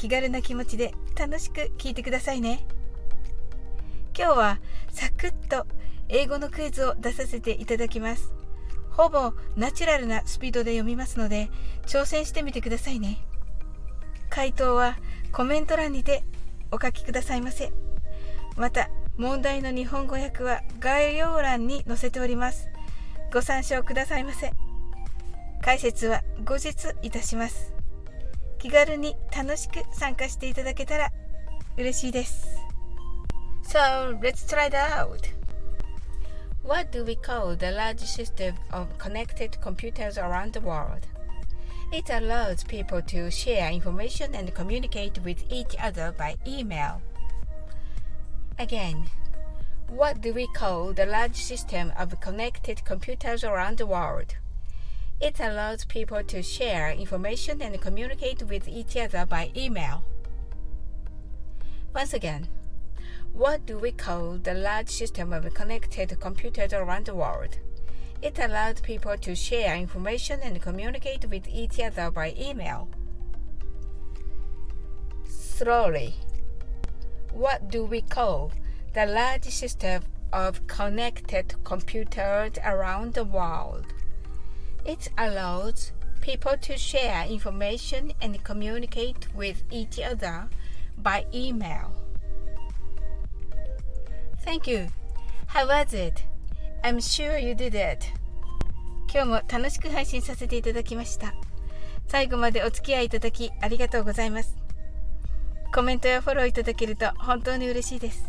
気軽な気持ちで楽しく聞いてくださいね。今日はサクッと英語のクイズを出させていただきます。ほぼナチュラルなスピードで読みますので挑戦してみてくださいね。回答はコメント欄にてお書きくださいませ。また問題の日本語訳は概要欄に載せております。ご参照くださいませ。解説は後日いたします。気軽に楽しく参加していただけたら嬉しいです。So, let's try it out! What do we call the large system of connected computers around the world? It allows people to share information and communicate with each other by email. Again, what do we call the large system of connected computers around the world? It allows people to share information and communicate with each other by email. Once again, what do we call the large system of connected computers around the world? It allows people to share information and communicate with each other by email. Slowly, what do we call the large system of connected computers around the world? It allows people to share information and communicate with each other by email. Thank you. How was it? I'm sure you did it. 今日も楽しく配信させていただきました。最後までお付き合いいただきありがとうございます。コメントやフォローいただけると本当に嬉しいです。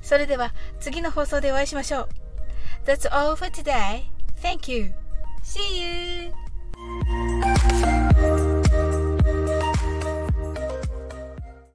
それでは次の放送でお会いしましょう。That's all for today. Thank you. See you!